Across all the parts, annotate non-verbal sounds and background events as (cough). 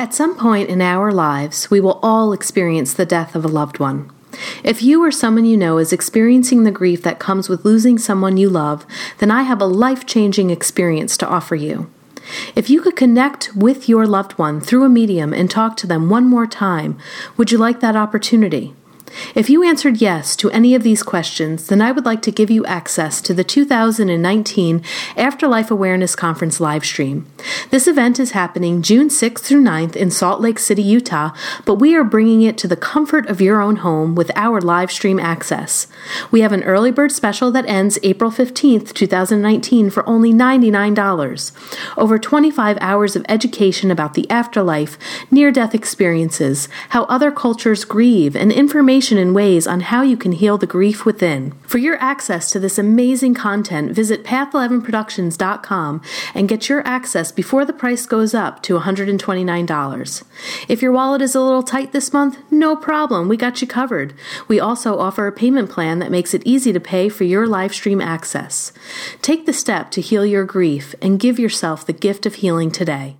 At some point in our lives, we will all experience the death of a loved one. If you or someone you know is experiencing the grief that comes with losing someone you love, then I have a life changing experience to offer you. If you could connect with your loved one through a medium and talk to them one more time, would you like that opportunity? If you answered yes to any of these questions, then I would like to give you access to the 2019 Afterlife Awareness Conference live stream. This event is happening June 6th through 9th in Salt Lake City, Utah, but we are bringing it to the comfort of your own home with our live stream access. We have an early bird special that ends April 15th, 2019 for only $99. Over 25 hours of education about the afterlife, near death experiences, how other cultures grieve, and information information and ways on how you can heal the grief within. For your access to this amazing content, visit path11productions.com and get your access before the price goes up to $129. If your wallet is a little tight this month, no problem, we got you covered. We also offer a payment plan that makes it easy to pay for your live stream access. Take the step to heal your grief and give yourself the gift of healing today.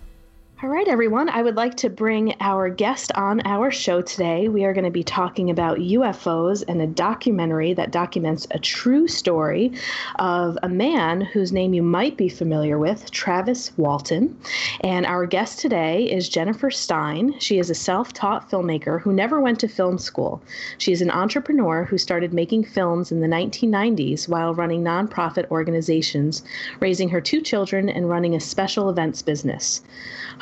All right, everyone. I would like to bring our guest on our show today. We are going to be talking about UFOs and a documentary that documents a true story of a man whose name you might be familiar with, Travis Walton. And our guest today is Jennifer Stein. She is a self taught filmmaker who never went to film school. She is an entrepreneur who started making films in the 1990s while running nonprofit organizations, raising her two children, and running a special events business.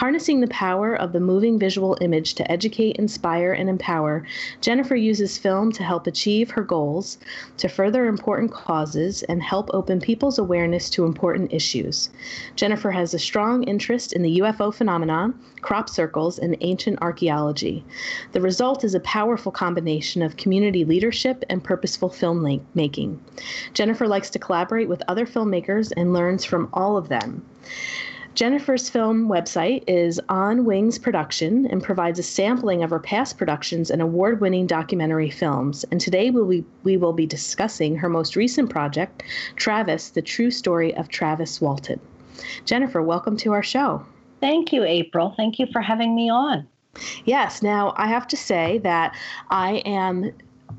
Harnessing the power of the moving visual image to educate, inspire, and empower, Jennifer uses film to help achieve her goals, to further important causes, and help open people's awareness to important issues. Jennifer has a strong interest in the UFO phenomenon, crop circles, and ancient archaeology. The result is a powerful combination of community leadership and purposeful filmmaking. Jennifer likes to collaborate with other filmmakers and learns from all of them. Jennifer's film website is On Wings Production and provides a sampling of her past productions and award winning documentary films. And today we'll be, we will be discussing her most recent project, Travis, the true story of Travis Walton. Jennifer, welcome to our show. Thank you, April. Thank you for having me on. Yes, now I have to say that I am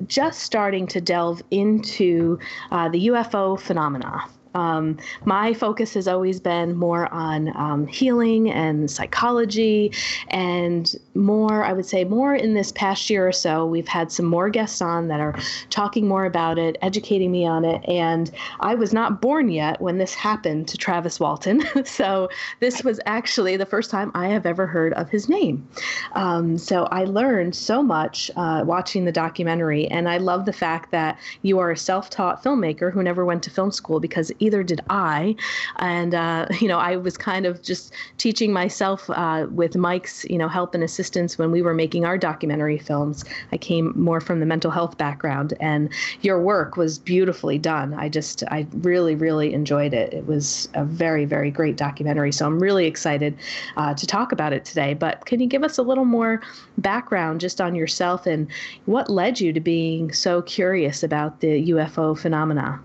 just starting to delve into uh, the UFO phenomena. Um, my focus has always been more on um, healing and psychology, and more, I would say, more in this past year or so. We've had some more guests on that are talking more about it, educating me on it. And I was not born yet when this happened to Travis Walton. (laughs) so this was actually the first time I have ever heard of his name. Um, so I learned so much uh, watching the documentary, and I love the fact that you are a self taught filmmaker who never went to film school because either did I. And, uh, you know, I was kind of just teaching myself uh, with Mike's, you know, help and assistance when we were making our documentary films. I came more from the mental health background, and your work was beautifully done. I just, I really, really enjoyed it. It was a very, very great documentary. So I'm really excited uh, to talk about it today. But can you give us a little more background just on yourself and what led you to being so curious about the UFO phenomena?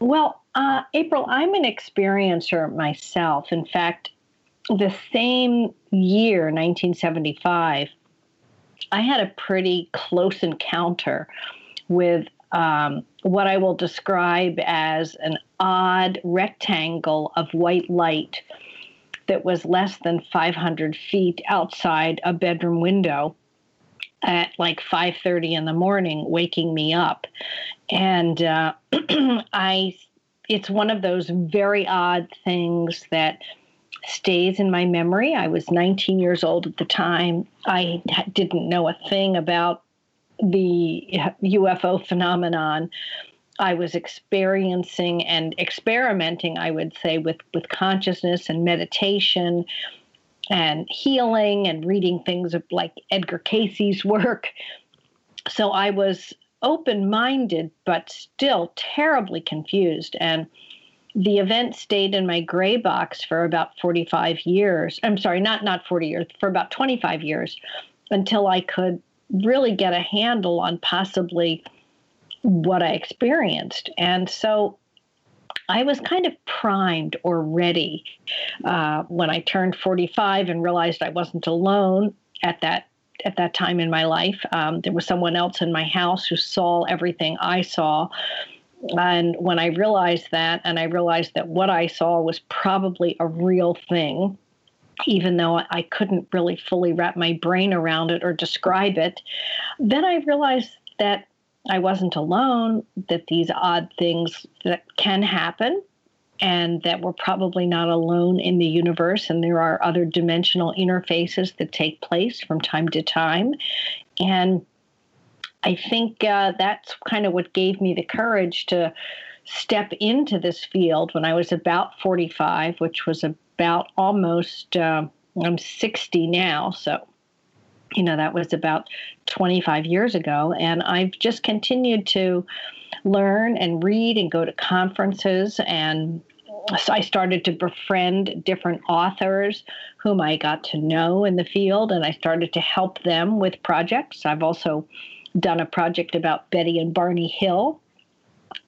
Well, uh, April, I'm an experiencer myself. In fact, the same year, 1975, I had a pretty close encounter with um, what I will describe as an odd rectangle of white light that was less than 500 feet outside a bedroom window at like 5:30 in the morning waking me up and uh, (clears throat) I it's one of those very odd things that stays in my memory. I was 19 years old at the time. I didn't know a thing about the UFO phenomenon. I was experiencing and experimenting, I would say, with, with consciousness and meditation. and healing and reading things of like Edgar Cayce's work. So I was open minded, but still terribly confused. And the event stayed in my gray box for about 45 years. I'm sorry, not not 40 years, for about 25 years until I could really get a handle on possibly what I experienced. And so I was kind of primed or ready uh, when I turned 45 and realized I wasn't alone at that at that time in my life. Um, there was someone else in my house who saw everything I saw. And when I realized that, and I realized that what I saw was probably a real thing, even though I couldn't really fully wrap my brain around it or describe it, then I realized that I wasn't alone, that these odd things that can happen and that we're probably not alone in the universe and there are other dimensional interfaces that take place from time to time. And i think uh, that's kind of what gave me the courage to step into this field when i was about 45 which was about almost uh, i'm 60 now so you know that was about 25 years ago. And i've just continued to learn and read and go to conferences and so I started to befriend different authors whom I got to know in the field, and I started to help them with projects. I've also done a project about Betty and Barney Hill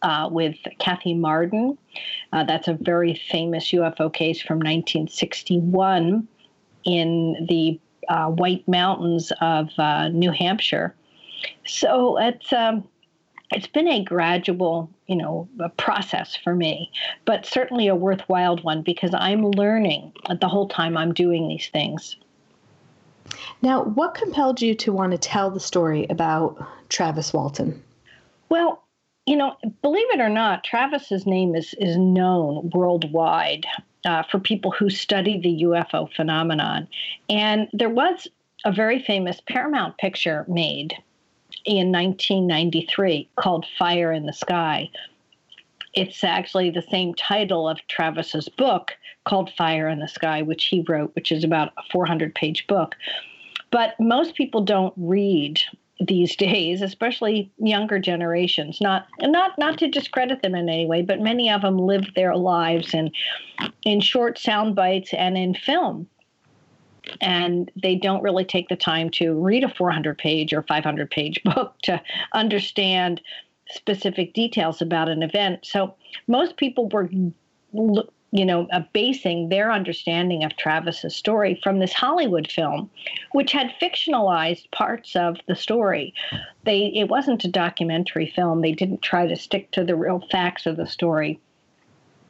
uh, with Kathy Marden. Uh, that's a very famous UFO case from 1961 in the uh, White Mountains of uh, New Hampshire. So it's um, it's been a gradual, you know, process for me, but certainly a worthwhile one because I'm learning the whole time I'm doing these things. Now, what compelled you to want to tell the story about Travis Walton? Well, you know, believe it or not, Travis's name is is known worldwide uh, for people who study the UFO phenomenon, and there was a very famous Paramount picture made in 1993 called Fire in the Sky. It's actually the same title of Travis's book called Fire in the Sky, which he wrote, which is about a 400 page book. But most people don't read these (laughs) days, especially younger generations. Not not not to discredit them in any way, but many of them live their lives in in short sound bites and in film and they don't really take the time to read a 400 page or 500 page (laughs) book to understand specific details about an event. So most people were, you know, uh, basing their understanding of Travis's story from this Hollywood film, which had fictionalized parts of the story. They it wasn't a documentary film. They didn't try to stick to the real facts of the story.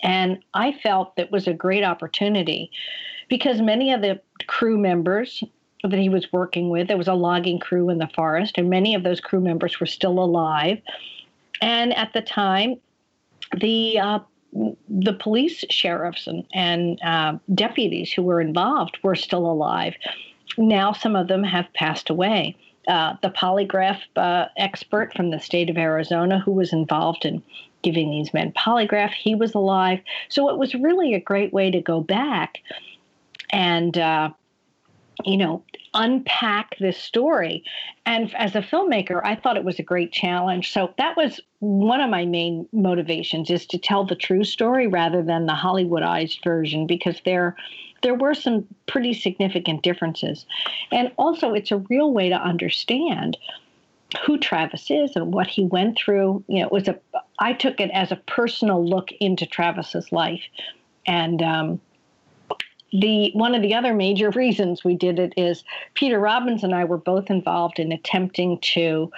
And I felt that was a great opportunity because many of the crew members that he was working with, there was a logging crew in the forest, and many of those crew members were still alive. And at the time, the uh, the police sheriffs and, and uh, deputies who were involved were still alive. Now, some of them have passed away. Uh, the polygraph uh, expert from the state of Arizona who was involved in giving these men polygraph, he was alive. So it was really a great way to go back and uh, you know unpack this story. And as a filmmaker i thought it was a great challenge. So that was one of my main motivations is to tell the true story rather than the hollywoodized version because there there were some pretty significant differences. And also it's a real way to understand who Travis is and what he went through. You know, it was a I took it as a personal look into Travis's life, and um, the one of the other major reasons we did it is Peter Robbins and I were both involved in attempting to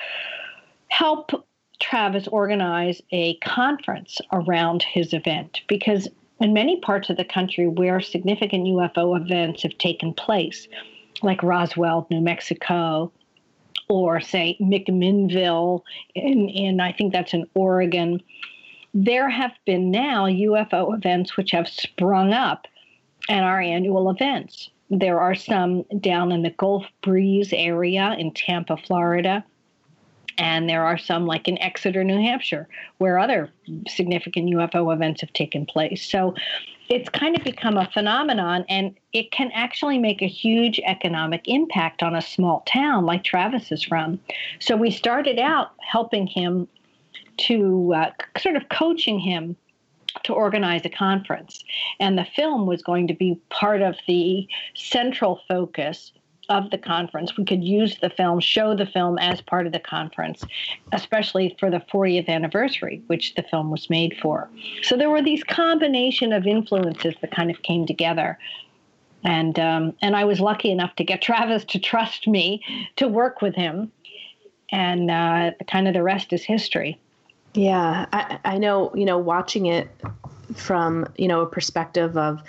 help Travis organize a conference around his event because in many parts of the country where significant UFO events have taken place, like Roswell, New Mexico, or say McMinnville, in, in I think that's in Oregon, there have been now UFO events which have sprung up at our annual events. There are some down in the Gulf Breeze area in Tampa, Florida. And there are some, like in Exeter, New Hampshire, where other significant UFO events have taken place. So it's kind of become a phenomenon, and it can actually make a huge economic impact on a small town like Travis is from. So we started out helping him to uh, sort of coaching him to organize a conference. And the film was going to be part of the central focus of the conference. We could use the film, show the film as part of the conference, especially for the 40th anniversary, which the film was made for. So there were these combination of influences that kind of came together. And um, and I was lucky enough to get Travis to trust me to work with him, and uh, kind of the rest is history. Yeah, I, I know. You know, watching it from you know a perspective of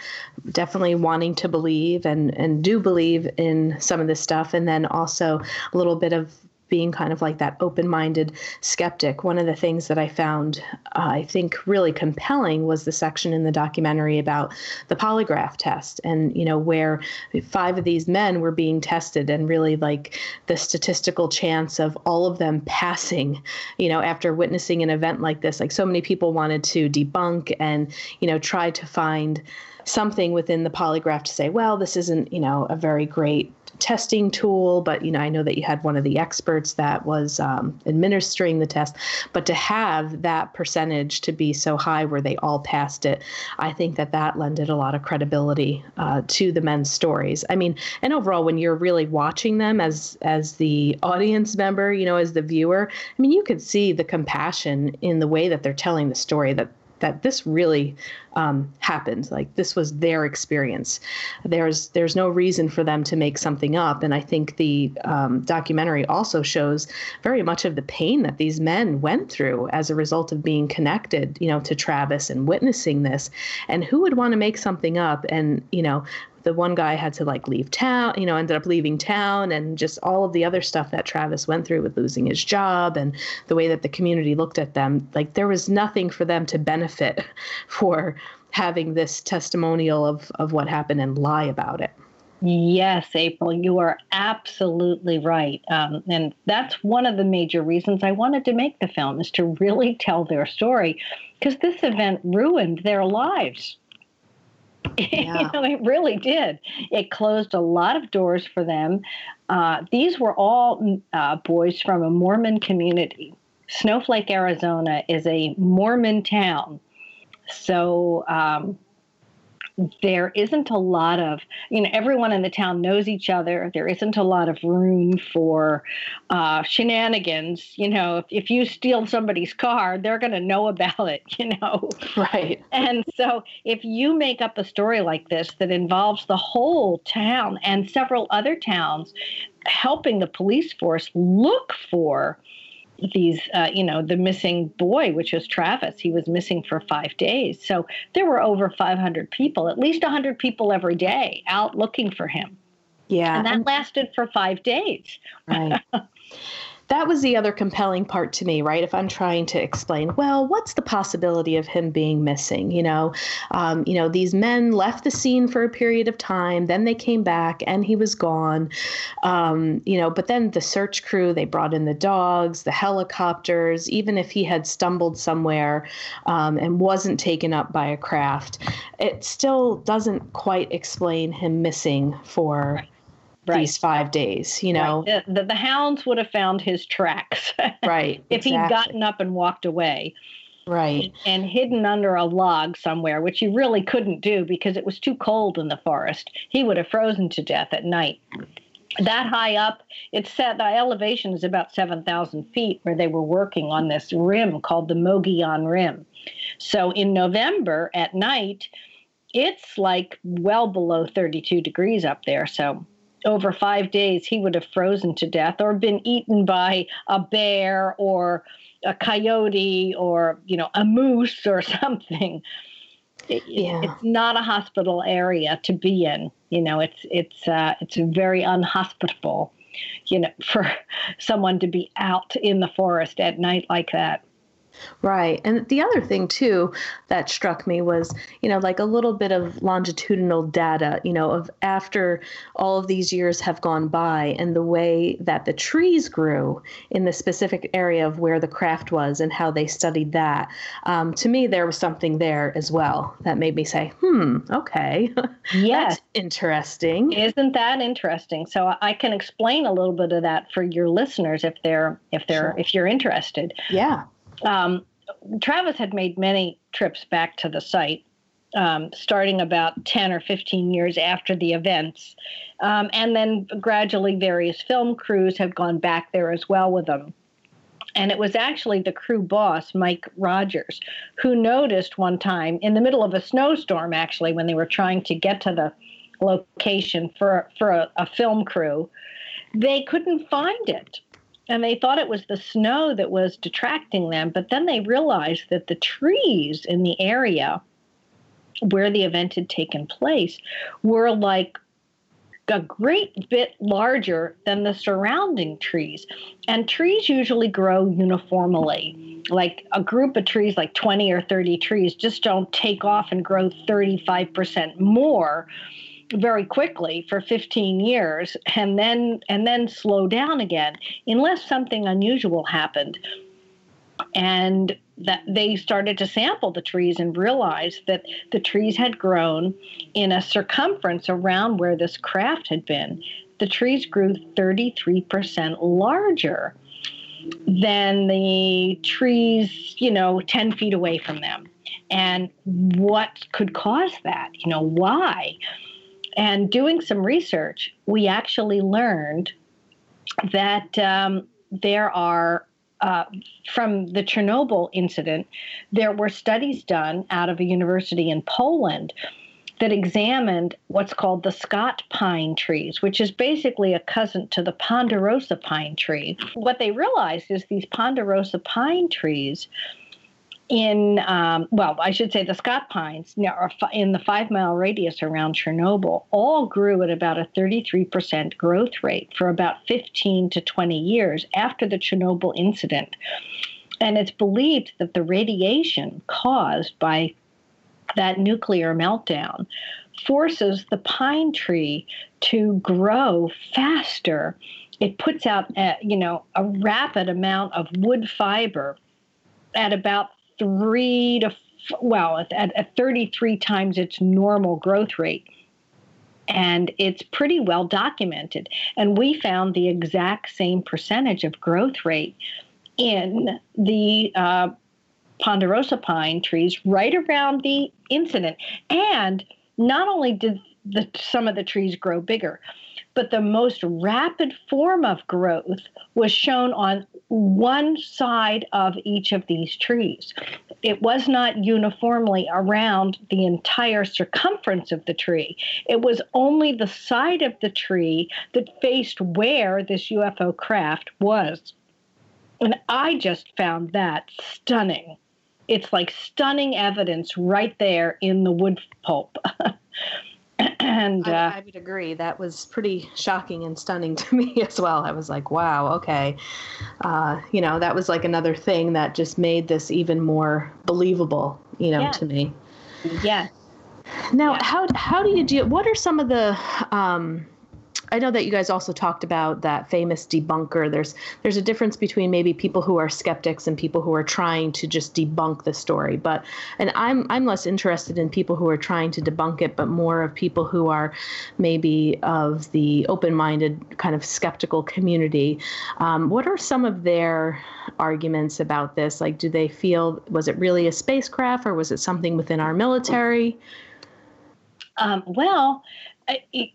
definitely wanting to believe and and do believe in some of this stuff and then also a little bit of being kind of like that open minded skeptic. One of the things that I found, uh, I think, really compelling was the section in the documentary about the polygraph test and, you know, where five of these men were being tested and really like the statistical chance of all of them passing, you know, after witnessing an event like this. Like so many people wanted to debunk and, you know, try to find something within the polygraph to say, well, this isn't, you know, a very great testing tool, but you know, I know that you had one of the experts that was um, administering the test. But to have that percentage to be so high where they all passed it, I think that that lended a lot of credibility uh, to the men's stories. I mean, and overall, when you're really watching them as as the audience member, you know, as the viewer, I mean, you could see the compassion in the way that they're telling the story that that this really um, happened. Like this was their experience. There's there's no reason for them to make something up. And I think the um, documentary also shows very much of the pain that these men went through as a result of being connected, you know, to Travis and witnessing this. And who would want to make something up and you know the one guy had to like leave town, you know, ended up leaving town and just all of the other stuff that Travis went through with losing his job and the way that the community looked at them. Like there was nothing for them to benefit (laughs) for having this testimonial of, of what happened and lie about it. Yes, April, you are absolutely right. Um, and that's one of the major reasons I wanted to make the film is to really (laughs) tell their story because this event ruined their lives. (laughs) Yeah. you know, it really did. It closed a lot of doors for them. Uh, these were all uh, boys from a Mormon community. Snowflake, Arizona is a Mormon town. So um, there isn't a lot of, you know, everyone in the town knows each other. There isn't a lot of room for uh, shenanigans. You know, if, if you steal somebody's car, they're going to know about it, (laughs) you know. Right. And so if you make up a story like this that involves the whole town and several other towns helping the police force look for these, uh, you know, the missing boy, which was Travis. He was missing for five days. So there were over 500 people, at least 100 people every day out looking for him. Yeah. And that lasted for five days. Right. (laughs) that was the other compelling part to me, right? If I'm trying to explain, well, what's the possibility of him being missing? You know, um, you know, these men left the scene for a period of time, then they came back, and he was gone. Um, you know, but then the search crew, they brought in the dogs, the helicopters. Even if he had stumbled somewhere um, and wasn't taken up by a craft, it still doesn't quite explain him missing for right. these five days, you know. Right. The, the, the, hounds would have found his tracks. (laughs) right. if exactly. he'd gotten up and walked away. Right. And hidden under a log somewhere, which he really couldn't do because it was too cold in the forest. He would have frozen to death at night. That high up, it's set, the elevation is about 7,000 feet where they were working on this rim called the Mogollon Rim. So in November at night, it's like well below 32 degrees up there. So over five days, he would have frozen to death or been eaten by a bear or a coyote or, you know, a moose or (laughs) something. Yeah. It's not a hospital area to be in. You know, it's it's uh, it's very unhospitable. You know, (laughs) for someone to be out in the forest at night like that. Right. And the other thing, too, that struck me was, you know, like a little bit of longitudinal data, you know, of after all of these years have gone by and the way that the trees grew in the specific area of where the craft was and how they studied that. Um, to me, there was something there as well that made me say, hmm, okay. (laughs) Yes. interesting. Isn't that interesting? So I can explain a little bit of that for your listeners if they're if they're sure. if you're interested. Yeah. Um, Travis had made many trips back to the site, um, starting about 10 or 15 years after the events. Um, and then gradually, various film crews have gone back there as well with them. And it was actually the crew boss, Mike Rogers, who noticed one time in the middle of a snowstorm, actually, when they were trying to get to the location for, for a, a film crew, they couldn't find it and they thought it was the snow that was detracting them. But then they realized that the trees in the area where the event had taken place were like a great bit larger than the surrounding trees. And trees usually grow uniformly. Like a group of trees, like 20 or 30 trees, just don't take off and grow 35% more very quickly for 15 years and then and then slow down again unless something unusual happened. And that they started to sample the trees and realized that the trees had grown in a circumference around where this craft had been. The trees grew 33% larger than the trees you know 10 feet away from them. And what could cause that? You know why and doing some research, we actually learned that um, there are, uh, from the Chernobyl incident, there were studies done out of a university in Poland that examined what's called the Scott pine trees, which is basically a cousin to the ponderosa pine tree. What they realized is these ponderosa pine trees in um, well, I should say the Scott pines in the five mile radius around Chernobyl all grew at about a 33% growth rate for about 15 to 20 years after the Chernobyl incident. And it's believed that the radiation caused by that nuclear meltdown forces the pine tree to grow faster. It puts out, a, you know, a rapid amount of wood fiber at about three to well at, at 33 times its normal growth rate. And it's pretty well documented. And we found the exact same percentage of growth rate in the uh, ponderosa pine trees right around the incident. And not only did the, some of the trees grow bigger but the most rapid form of growth was shown on one side of each of these trees. It was not uniformly around the entire circumference of the tree. It was only the side of the tree that faced where this UFO craft was. And I just found that stunning. It's like stunning evidence right there in the wood pulp. (laughs) and uh, I, I, would agree that was pretty shocking and stunning (laughs) to me as well i was like wow okay uh, you know that was like another thing that just made this even more believable you know yeah. to me yeah now yeah. how how do you do what are some of the um, I know that you guys also talked about that famous debunker. There's there's a difference between maybe people who are skeptics and people who are trying to just debunk the story. But and I'm I'm less interested in people who are trying to debunk it, but more of people who are maybe of the open-minded kind of skeptical community. Um, what are some of their arguments about this? Like, do they feel was it really a spacecraft or was it something within our military? Um, well,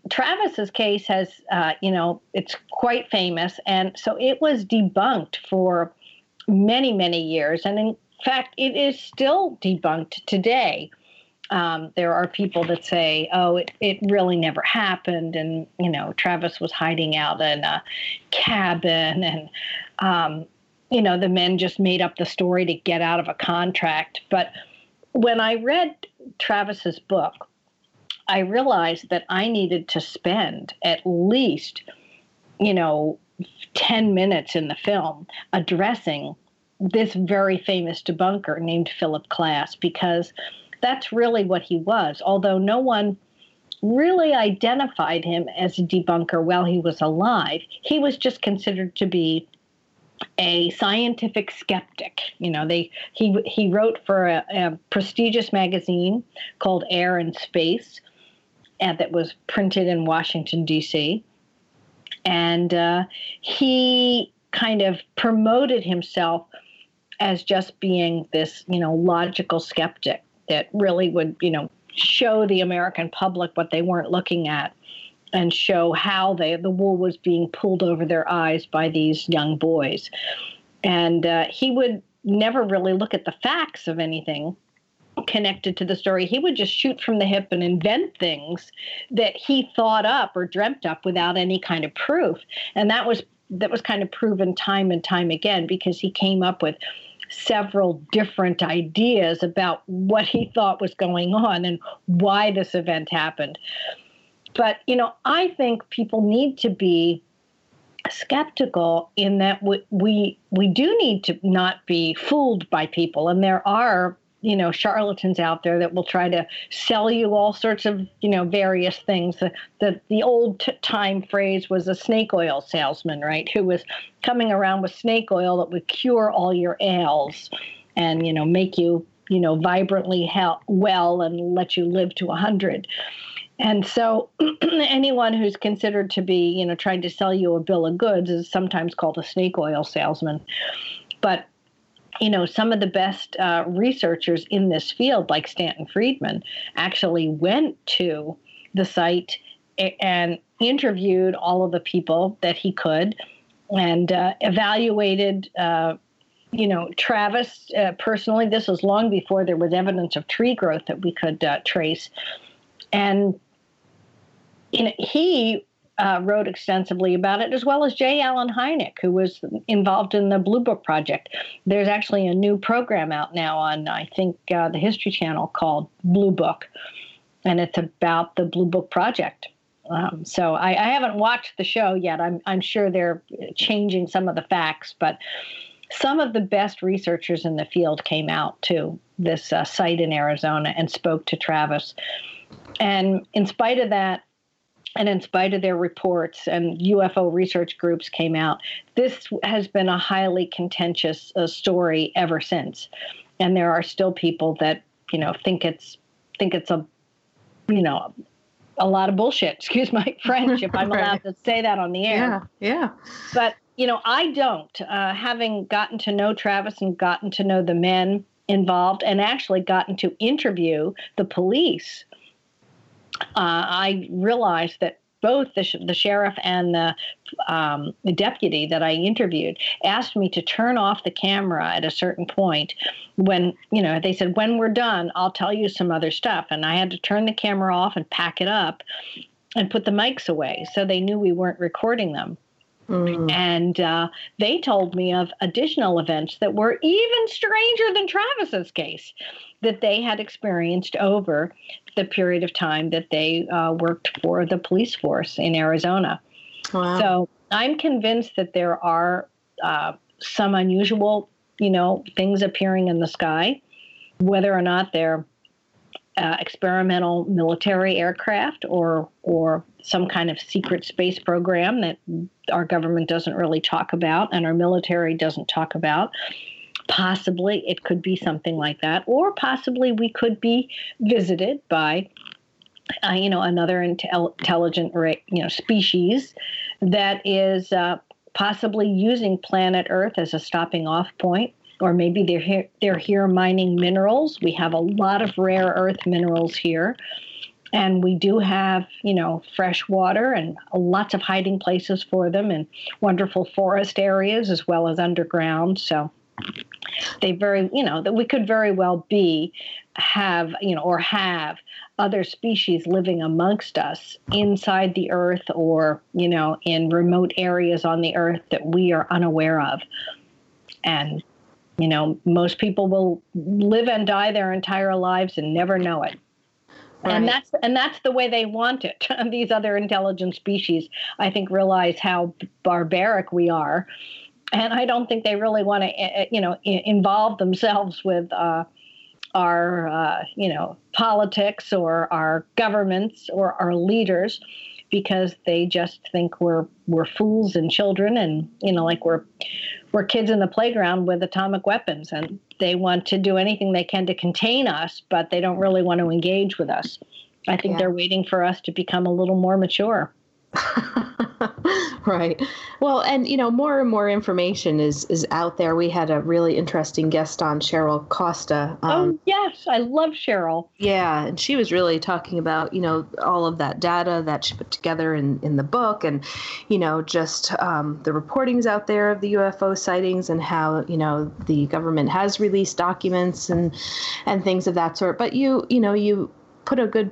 Travis's case has, uh, you know, it's quite famous, and so it was debunked for many, many years, and in fact, it is still debunked today. Um, there are people that say, "Oh, it, it really never happened," and you know, Travis was hiding out in a cabin, and um, you know, the men just made up the story to get out of a contract. But when I read Travis's book, I realized that I needed to spend at least, you know, 10 minutes in the film addressing this very famous debunker named Philip Klass because that's really what he was. Although no one really identified him as a debunker while he was alive, he was just considered to be a scientific skeptic. You know, they he he wrote for a, a prestigious magazine called Air and Space, that was printed in Washington D.C. And uh, he kind of promoted himself as just being this, you know, logical skeptic that really would, you know, show the American public what they weren't looking at and show how they the wool was being pulled over their eyes by these young boys. And uh, he would never really look at the facts of anything connected to the story. He would just shoot from the hip and invent things that he thought up or dreamt up without any kind of proof. And that was that was kind of proven time and time again because he came up with several different ideas about what he thought was going on and why this event happened. But, you know, I think people need to be skeptical in that we, we do need to not be fooled by people and there are you know charlatans out there that will try to sell you all sorts of you know various things. The the, the old t- time phrase was a snake oil salesman right? Who was coming around with snake oil that would cure all your ails and you know make you you know vibrantly he- well and let you live to a 100 and so (clears throat) anyone who's considered to be you know trying to sell you a bill of goods is sometimes called a snake oil salesman. But you know, some of the best uh, researchers in this field, like Stanton Friedman, actually went to the site and interviewed all of the people that he could and uh, evaluated. Uh, you know, Travis uh, personally, this was long before there was evidence of tree growth that we could uh, trace. And you know, he uh, wrote extensively about it, as well as J. Allen Hynek, who was involved in the Blue Book Project. There's actually a new program out now on, I think, uh, the History Channel called Blue Book, and it's about the Blue Book Project. Um, so I, I, haven't watched the show yet. I'm, I'm sure they're changing some of the facts, but some of the best researchers in the field came out to this uh, site in Arizona and spoke to Travis. And in spite of that, and in spite of their reports and UFO research groups came out, this has been a highly contentious uh, story ever since. And there are still people that you know think it's think it's a you know a lot of bullshit. (laughs) Excuse my French if I'm (laughs) allowed to say that on the air. Yeah, yeah. But you know, I don't. Uh, having gotten to know Travis and gotten to know the men involved, and actually gotten to interview the police I realized that both the, sh- the sheriff and the, um, the deputy that I interviewed asked me to turn off the camera at a certain point when, you know, they said, when we're done, I'll tell you some other stuff. And I had to turn the camera off and pack it up and put the mics away so they knew we weren't recording them. Mm. And uh, they told me of additional events that were even stranger than Travis's case that they had experienced over the period of time that they uh, worked for the police force in Arizona. Wow. So I'm convinced that there are uh, some unusual, you know, things appearing in the sky, whether or not they're uh, experimental military aircraft or or some kind of secret space program that our government doesn't really talk about and our military doesn't talk about. Possibly it could be something like that, or possibly we could be visited by, uh, you know, another intel- intelligent, you know, species that is uh, possibly using planet Earth as a stopping off point or maybe they're here, they're here mining minerals. We have a lot of rare earth minerals here. And we do have, you know, fresh water and lots of hiding places for them and wonderful forest areas as well as underground. So they very, you know, that we could very well be, have, you know, or have other species living amongst us inside the earth or, you know, in remote areas on the earth that we are unaware of. And you know, most people will live and die their entire lives and never know it. Right. And that's and that's the way they want it. (laughs) These other intelligent species, I think, realize how barbaric we are, and I don't think they really want to, eh, eh, you know, involve themselves with uh, our, uh, you know, politics or our governments or our leaders because they just think we're we're fools and children and you know like we're we're kids in the playground with atomic weapons and they want to do anything they can to contain us but they don't really want to engage with us i think yeah. they're waiting for us to become a little more mature (laughs) (laughs) right. Well, and you know, more and more information is is out there. We had a really interesting guest on, Cheryl Costa. Um, oh yes, I love Cheryl. Yeah, and she was really talking about you know all of that data that she put together in in the book, and you know just um, the reportings out there of the UFO sightings and how you know the government has released documents and and things of that sort. But you you know you put a good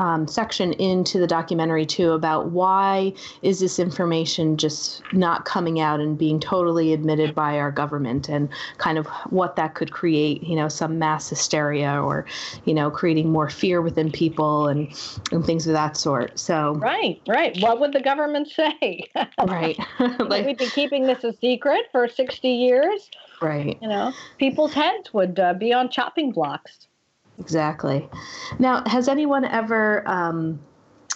um, section into the documentary too about why is this information just not coming out and being totally admitted by our government and kind of what that could create you know some mass hysteria or you know creating more fear within people and, and things of that sort. So right right. What would the government (laughs) say? Right. Like we'd be keeping this a secret for 60 years. Right. You know people's heads would uh, be on chopping blocks Exactly. Now, has anyone ever um,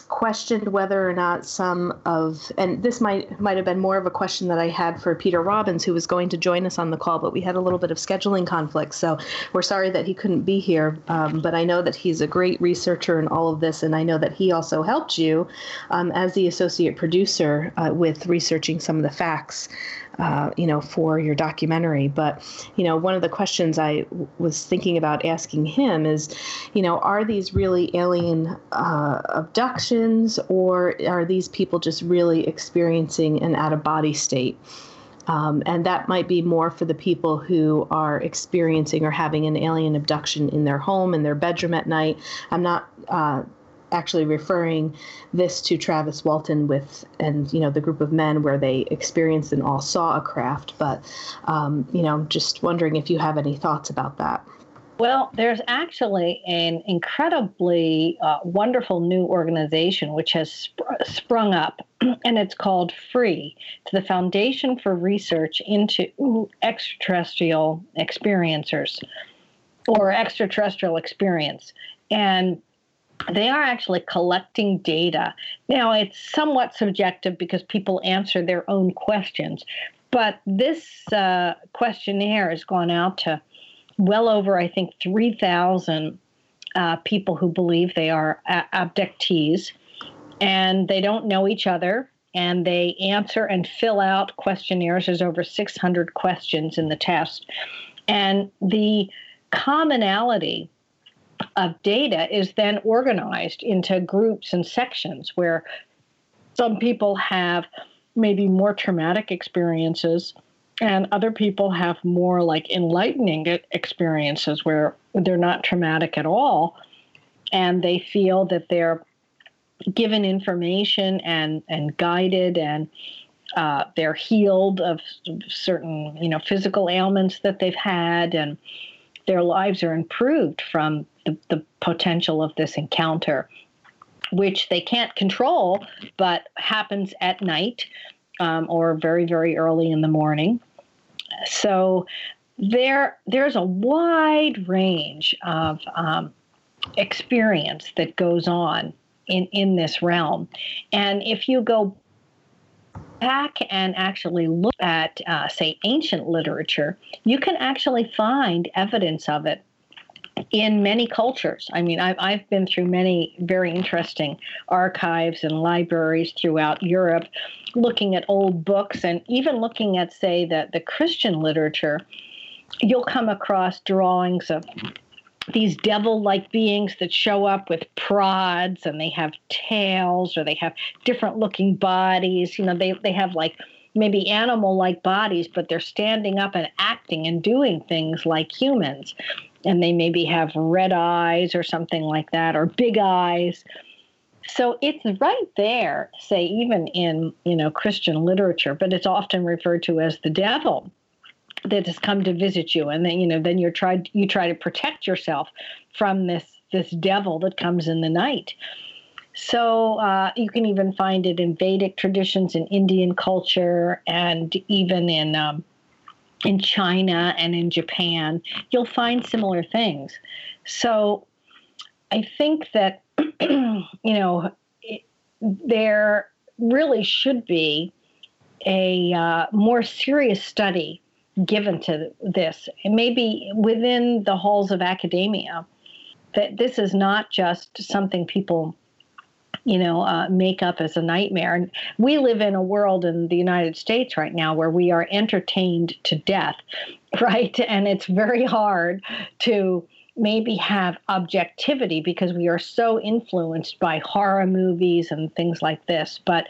questioned whether or not some of and this might might have been more of a question that I had for Peter Robbins, who was going to join us on the call, but we had a little bit of scheduling conflict, so we're sorry that he couldn't be here. Um, but I know that he's a great researcher in all of this, and I know that he also helped you um, as the associate producer uh, with researching some of the facts uh, you know, for your documentary. But, you know, one of the questions I w- was thinking about asking him is, you know, are these really alien uh, abductions or are these people just really experiencing an out of body state? Um, and that might be more for the people who are experiencing or having an alien abduction in their home, in their bedroom at night. I'm not uh, actually referring this to Travis Walton with and you know the group of men where they experienced and all saw a craft. But um, you know, just wondering if you have any thoughts about that. Well, there's actually an incredibly uh, wonderful new organization which has sp- sprung up, (clears throat) and it's called FREE, to the Foundation for Research into Extraterrestrial Experiencers or Extraterrestrial Experience. And they are actually collecting data. Now, it's somewhat subjective because people answer their own questions, but this uh, questionnaire has gone out to well over, I think, 3,000 uh, people who believe they are a- abductees, and they don't know each other. And they answer and fill out questionnaires. There's over 600 questions in the test. And the commonality of data is then organized into groups and sections where some people have maybe more traumatic experiences and other people have more like enlightening experiences where they're not traumatic at all. And they feel that they're given information and and guided and uh, they're healed of certain you know physical ailments that they've had and their lives are improved from the, the potential of this encounter, which they can't control, but happens at night um, or very, very early in the morning. So there, there's a wide range of um, experience that goes on in, in this realm. And if you go back and actually look at, uh, say, ancient literature, you can actually find evidence of it in many cultures. I mean, I've, I've been through many very interesting archives and libraries throughout Europe, looking at old books and even looking at, say, the, the Christian literature. You'll come across drawings of these devil like beings that show up with prods and they have tails or they have different looking bodies. You know, they, they have like maybe animal like bodies, but they're standing up and acting and doing things like humans. And they maybe have red eyes or something like that or big eyes. So it's right there say even in you know christian literature but it's often referred to as the devil that has come to visit you and then you know then you're tried you try to protect yourself from this this devil that comes in the night So uh, you can even find it in Vedic traditions, in Indian culture, and even in um, in China and in Japan. You'll find similar things. So I think that (clears throat) you know it, there really should be a uh, more serious study given to this, and maybe within the halls of academia. That this is not just something people you know, uh, make up as a nightmare. And we live in a world in the United States right now where we are entertained to death, (laughs) right? And it's very hard to maybe have objectivity because we are so influenced by horror movies and things like this. But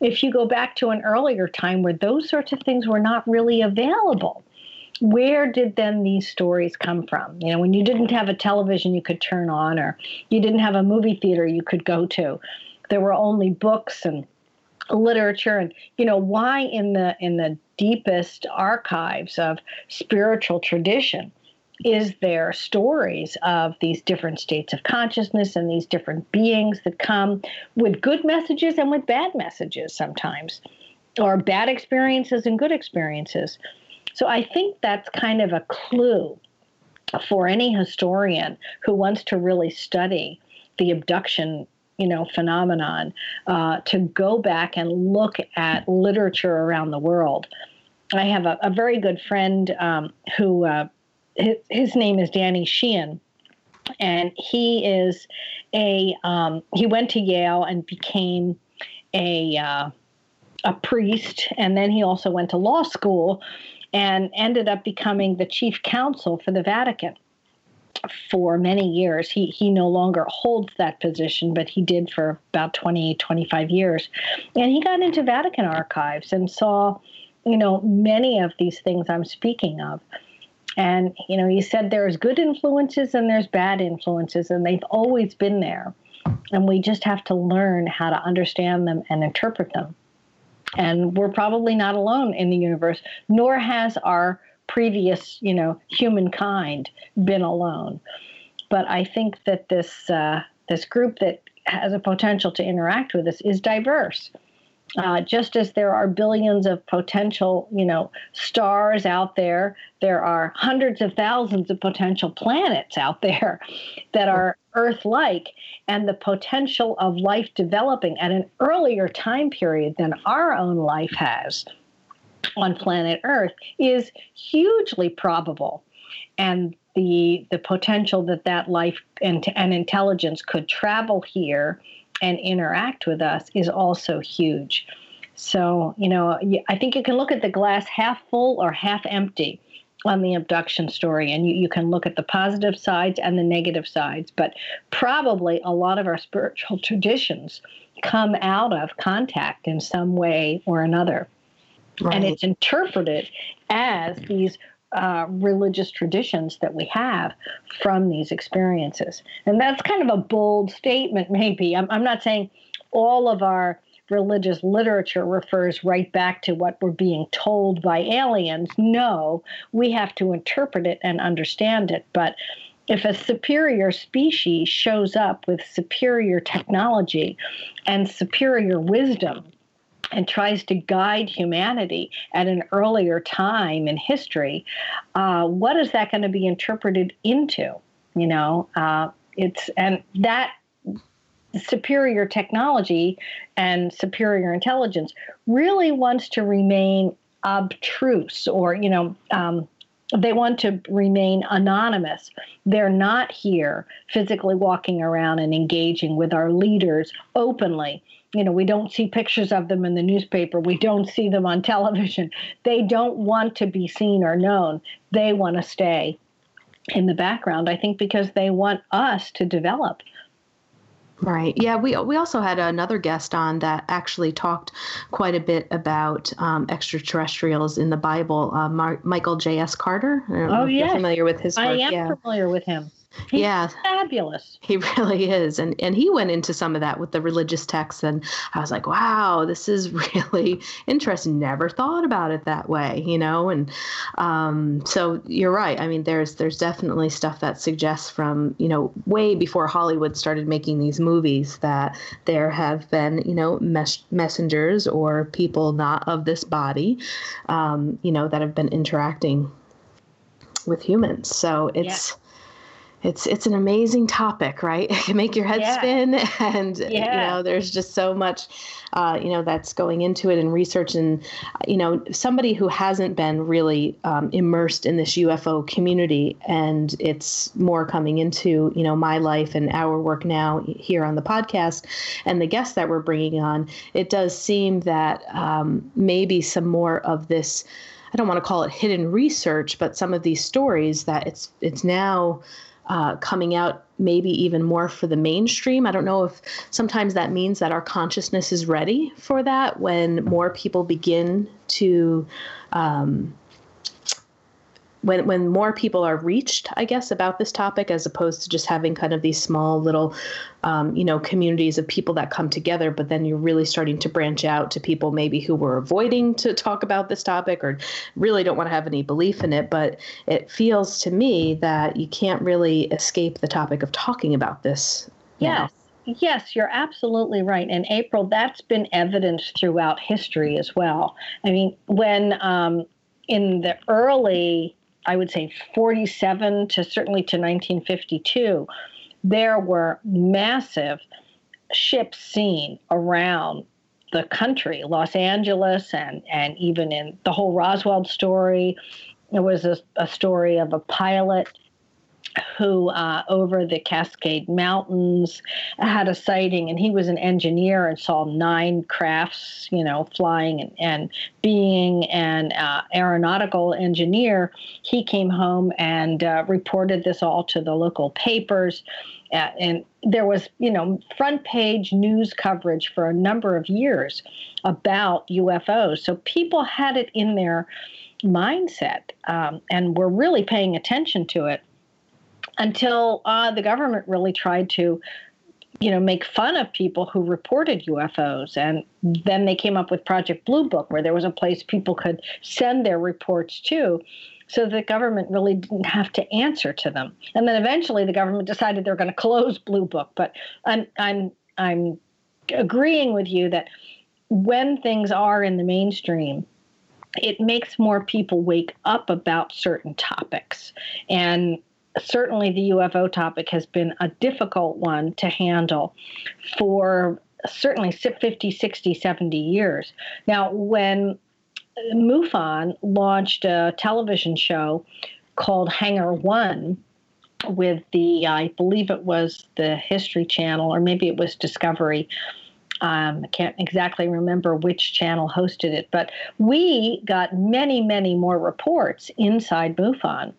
if you go back to an earlier time where those sorts of things were not really available, where did then these stories come from? You know, when you didn't have a television you could turn on, or you didn't have a movie theater you could go to, there were only books and literature and you know why in the in the deepest archives of spiritual tradition is there stories of these different states of consciousness and these different beings that come with good messages and with bad messages sometimes or bad experiences and good experiences? So I think that's kind of a clue for any historian who wants to really study the abduction you know phenomenon uh, to go back and look at literature around the world. I have a, a very good friend um, who uh, his, his name is danny sheehan and he is a um, he went to yale and became a uh, a priest and then he also went to law school and ended up becoming the chief counsel for the Vatican for many years. He he no longer holds that position, but he did for about 20, 25 years. And he got into Vatican archives and saw, you know, many of these things I'm speaking of. And, you know, he said there's good influences and there's bad influences, and they've always been there. And we just have to learn how to understand them and interpret them. And we're probably not alone in the universe, nor has our previous, you know, humankind been alone. But I think that this uh, this group that has a potential to interact with us is diverse. Uh, just as there are billions of potential, you know, stars out there, there are hundreds of thousands of potential planets out there (laughs) that are Earth-like, and the potential of life developing at an earlier time period than our own life has on planet Earth is hugely probable, and the the potential that that life and, and intelligence could travel here and interact with us is also huge. So, you know, I think you can look at the glass half full or half empty on the abduction story, and you, you can look at the positive sides and the negative sides. But probably a lot of our spiritual (laughs) traditions come out of contact in some way or another. Right. And it's interpreted as these uh, religious traditions that we have from these experiences. And that's kind of a bold statement, (laughs) maybe. I'm, I'm not saying all of our religious literature refers right back to what we're being told by aliens. No, we have to interpret it and understand it. But if a superior species shows up with superior technology and superior wisdom, and tries to guide humanity at an earlier time in history, uh, what is that going to be interpreted into? You know, uh, it's and that superior technology and superior intelligence really wants to remain obtruse or you know um, they want to remain anonymous. They're not here physically walking around and engaging with our leaders openly. You know, we don't see pictures of them in the newspaper. We don't see them on (laughs) television. They don't want to be seen or known. They want to stay in the background, I think, because they want us to develop Right. Yeah. We we also had another guest on that actually talked quite a bit about um, extraterrestrials in the Bible. Uh, Mar- Michael J. S. Carter. oh, yeah. Familiar with his work. I am yeah. familiar with him. He's yeah. fabulous. He (laughs) really is. And and he went into some of that with the religious texts and I was like, wow, this is (laughs) really interesting. Never thought about it that way, you know? And um, so you're right. I mean, there's there's definitely stuff that suggests from, you know, way before Hollywood started making these movies that there have been, you know, mes- messengers or people not of this body, um, you know, that have been interacting with humans. So it's yeah it's it's an amazing topic, right? (laughs) It can make your head yeah. spin, (laughs) and yeah. you know, there's just so much, uh, you know, that's going into it and research. And you know, somebody who hasn't been really um, immersed in this UFO community, and it's more coming into you know my life and our work now here on the podcast, and the guests that we're bringing on. It does seem that um, maybe some more of this. I don't want to call it hidden research, but some of these stories that it's it's now uh, coming out maybe even more for the mainstream. I don't know if sometimes that means that our consciousness is ready for that when more people begin to um, when when more people are reached, I guess, about this topic, as opposed to just having kind of these small little, um, you know, communities of people that come together. But then you're really starting to branch out to people maybe who were avoiding to talk about this topic or really don't want to have any belief in it. But it feels to me that you can't really escape the topic of talking about this. Yes. Yes, you're absolutely right. And April, that's been evidenced throughout history as well. I mean, when um, in the early I would say 47 to certainly to 1952, there were massive ships seen around the country, Los Angeles, and, and even in the whole Roswell story. There was a, a story of a pilot who uh, over the Cascade Mountains had a sighting, and he was an engineer and saw nine crafts, you know, flying and, and being an uh, aeronautical engineer. He came home and uh, reported this all to the local papers. Uh, and there was, you know, front page news coverage for a number of years about UFOs. So people had it in their mindset um, and were really paying attention to it until uh, the government really tried to you know make fun of people who reported UFOs and then they came up with Project Blue Book where there was a place people could send their reports to so the government really didn't have to answer to them. And then eventually the government decided they're going to close Blue Book. But I'm I'm I'm agreeing with you that when things are in the mainstream it makes more people wake up about certain topics. And certainly the UFO topic has been a difficult one to handle for certainly 50, 60, 70 years. Now, when MUFON launched a television show called Hangar One with the, I believe it was the History Channel, or maybe it was Discovery. Um, I can't exactly remember which channel hosted it, but we got many, many more reports inside MUFON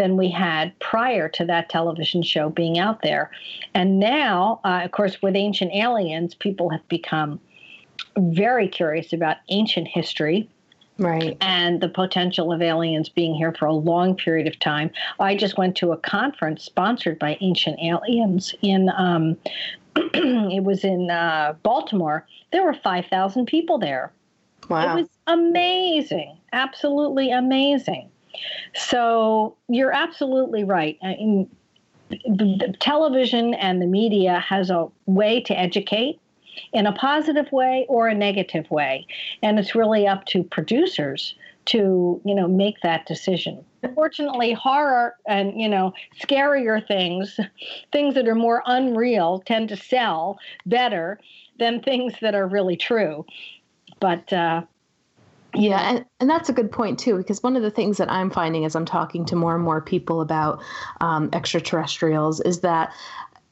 than we had prior to that television show being out there. And now, uh, of course, with Ancient Aliens, people have become very curious about ancient history. Right. And the potential of aliens being here for a long period of time. I just went to a conference sponsored by Ancient Aliens in, um, (clears throat) it was in uh, Baltimore. There were 5,000 people there. Wow. It was amazing. Absolutely amazing. So you're absolutely right. I mean, the television and the media has a way to educate in a positive way or a negative way. And it's really up to producers to you know make that decision. Unfortunately horror and you know scarier things things that are more unreal tend to sell better than things that are really true. But uh, yeah, and, and that's a good point too, because one of the things that I'm finding as I'm talking to more and more people about um, extraterrestrials is that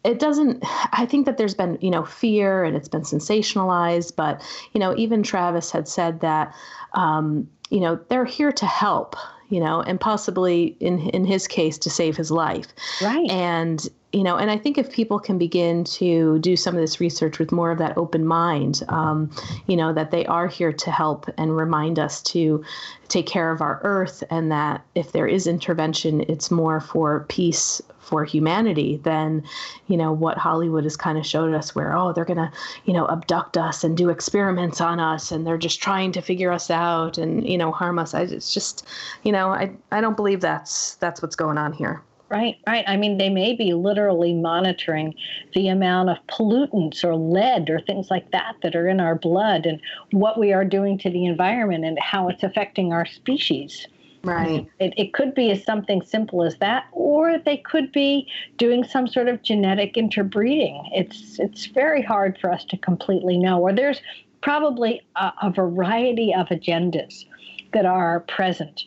it doesn't i think that there's been you know fear and it's been sensationalized but you know even travis had said that um, you know they're here to help you know and possibly in in his case to save his life. Right. And you know, and I think if people can begin to do some of this research with more of that open mind, um, you know, that they are here to help and remind us to take care of our earth, and that if there is intervention, it's more for peace for humanity than, you know, what Hollywood has kind of showed us, where oh, they're gonna, you know, abduct us and do experiments on us, and they're just trying to figure us out and you know harm us. I, it's just, you know, I I don't believe that's that's what's going on here. Right, right. I mean, they may be literally monitoring the amount of pollutants or lead or things like that that are in our blood and what we are doing to the environment and how it's affecting our species. Right. It, it could be as something simple as that, or they could be doing some sort of genetic interbreeding. It's it's very hard for us to completely know. Or there's probably a, a variety of agendas that are present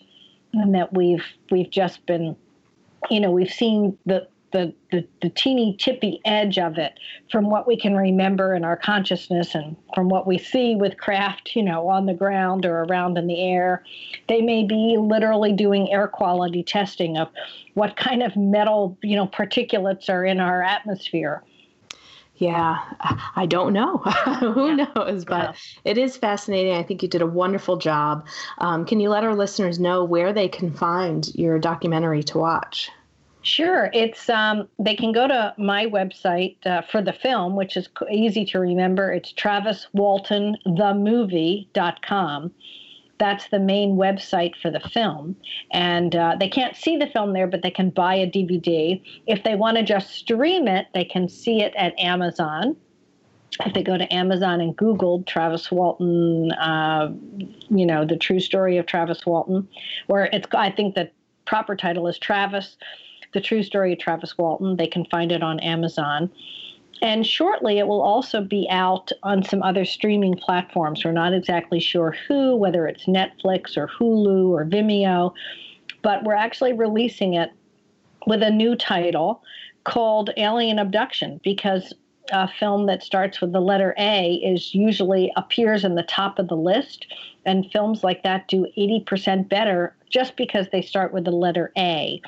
and that we've we've just been you know, we've seen the the, the, the teeny tippy edge of it from what we can remember in our consciousness and from what we see with craft, you know, on the ground or around in the air. They may be literally doing air quality testing of what kind of metal, you know, particulates are in our atmosphere. Yeah, I don't know. (laughs) Who yeah. knows? But it is fascinating. I think you did a wonderful job. Um, can you let our listeners know where they can find your documentary to watch? Sure. It's um, they can go to my website uh, for the film, which is easy to remember. It's traviswaltonthemovie.com that's the main website for the film. And uh, they can't see the film there, but they can buy a DVD. If they want to just stream it, they can see it at Amazon. If they go to Amazon and Google Travis Walton, uh, you know, the true story of Travis Walton, where it's, I think the proper title is Travis, the true story of Travis Walton. They can find it on Amazon. And shortly, it will also be out on some other streaming platforms. We're not exactly sure who, whether it's Netflix or Hulu or Vimeo, but we're actually releasing it with a new title called Alien Abduction because a film that starts with the letter A is usually appears in the top of the list, and films like that do 80% better just because they start with the letter A.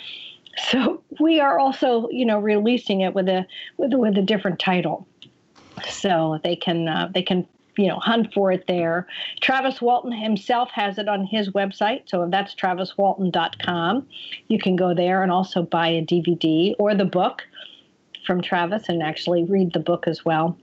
So we are also, you know, releasing it with a with with a different title, so they can uh, they can you know hunt for it there. Travis Walton himself has it on his website, so that's traviswalton.com. You can go there and also buy a DVD or the book from Travis and actually read the book as well.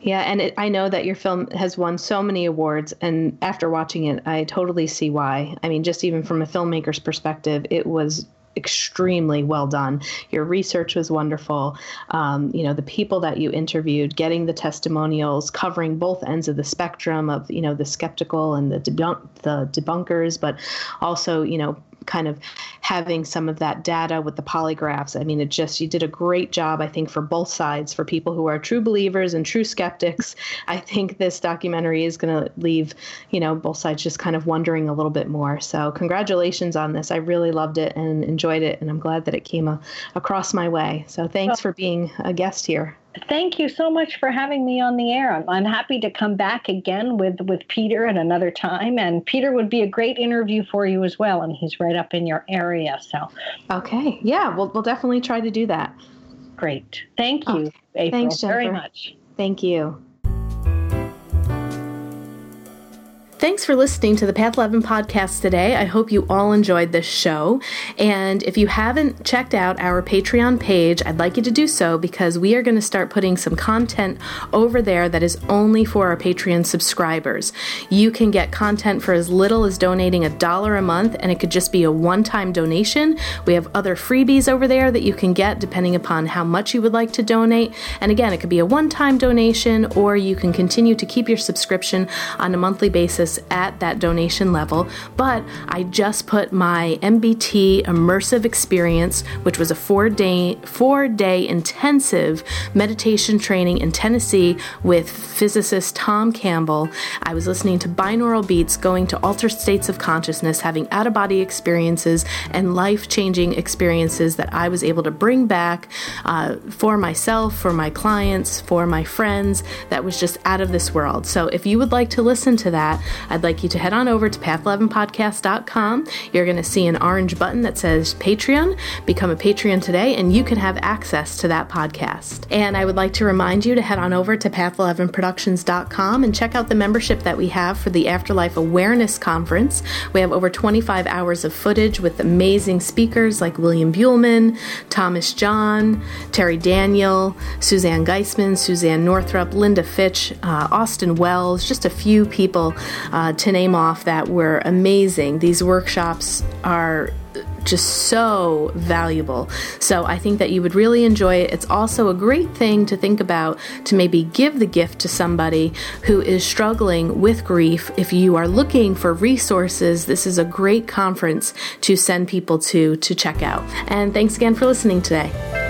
Yeah, and it, I know that your film has won so many awards, and after watching it, I totally see why. I mean, just even from a filmmaker's perspective, it was extremely well done. Your research was wonderful. Um, you know, the people that you interviewed, getting the testimonials, covering both ends of the spectrum of you know the skeptical and the debunk the debunkers, but also you know kind of having some of that data with the polygraphs. I mean, it just, you did a great job, I think, for both sides, for people who are true believers and true skeptics. I think this documentary is going to leave, you know, both sides just kind of wondering a little bit more. So, congratulations on this. I really loved it and enjoyed it, and I'm glad that it came a, across my way. So, thanks for being a guest here. Thank you so much for having me on the air. I'm, I'm, happy to come back again with, with Peter at another time. And Peter would be a great interview for you as well. And he's right up in your area. So, okay. Yeah, we'll, we'll definitely try to do that. Great. Thank you, oh, April, thanks, Jennifer. very much. Thank you. Thanks for listening to the Path 11 podcast today. I hope you all enjoyed this show. And if you haven't checked out our Patreon page, I'd like you to do so because we are going to start putting some content over there that is only for our Patreon subscribers. You can get content for as little as donating a dollar a month, and it could just be a one time donation. We have other freebies over there that you can get depending upon how much you would like to donate. And again, it could be a one time donation, or you can continue to keep your subscription on a monthly basis at that donation level, but I just put my MBT immersive experience, which was a four day four day intensive meditation training in Tennessee with physicist Tom Campbell. I was listening to binaural beats, going to altered states of consciousness, having out of body experiences and life changing experiences that I was able to bring back uh, for myself, for my clients, for my friends. That was just out of this world. So if you would like to listen to that, I'd like you to head on over to path11podcast.com. You're going to see an orange button that says Patreon. Become a Patreon today, and you can have access to that podcast. And I would like to remind you to head on over to path11productions.com and check out the membership that we have for the Afterlife Awareness Conference. We have over 25 hours of footage with amazing speakers like William Buhlman, Thomas John, Terry Daniel, Suzanne Giesemann, Suzanne Northrup, Linda Fitch, uh, Austin Wells, just a few people uh, to name off that were amazing. These workshops are just so valuable. So I think that you would really enjoy it. It's also a great thing to think about to maybe give the gift to somebody who is struggling with grief. If you are looking for resources, this is a great conference to send people to to check out. And thanks again for listening today.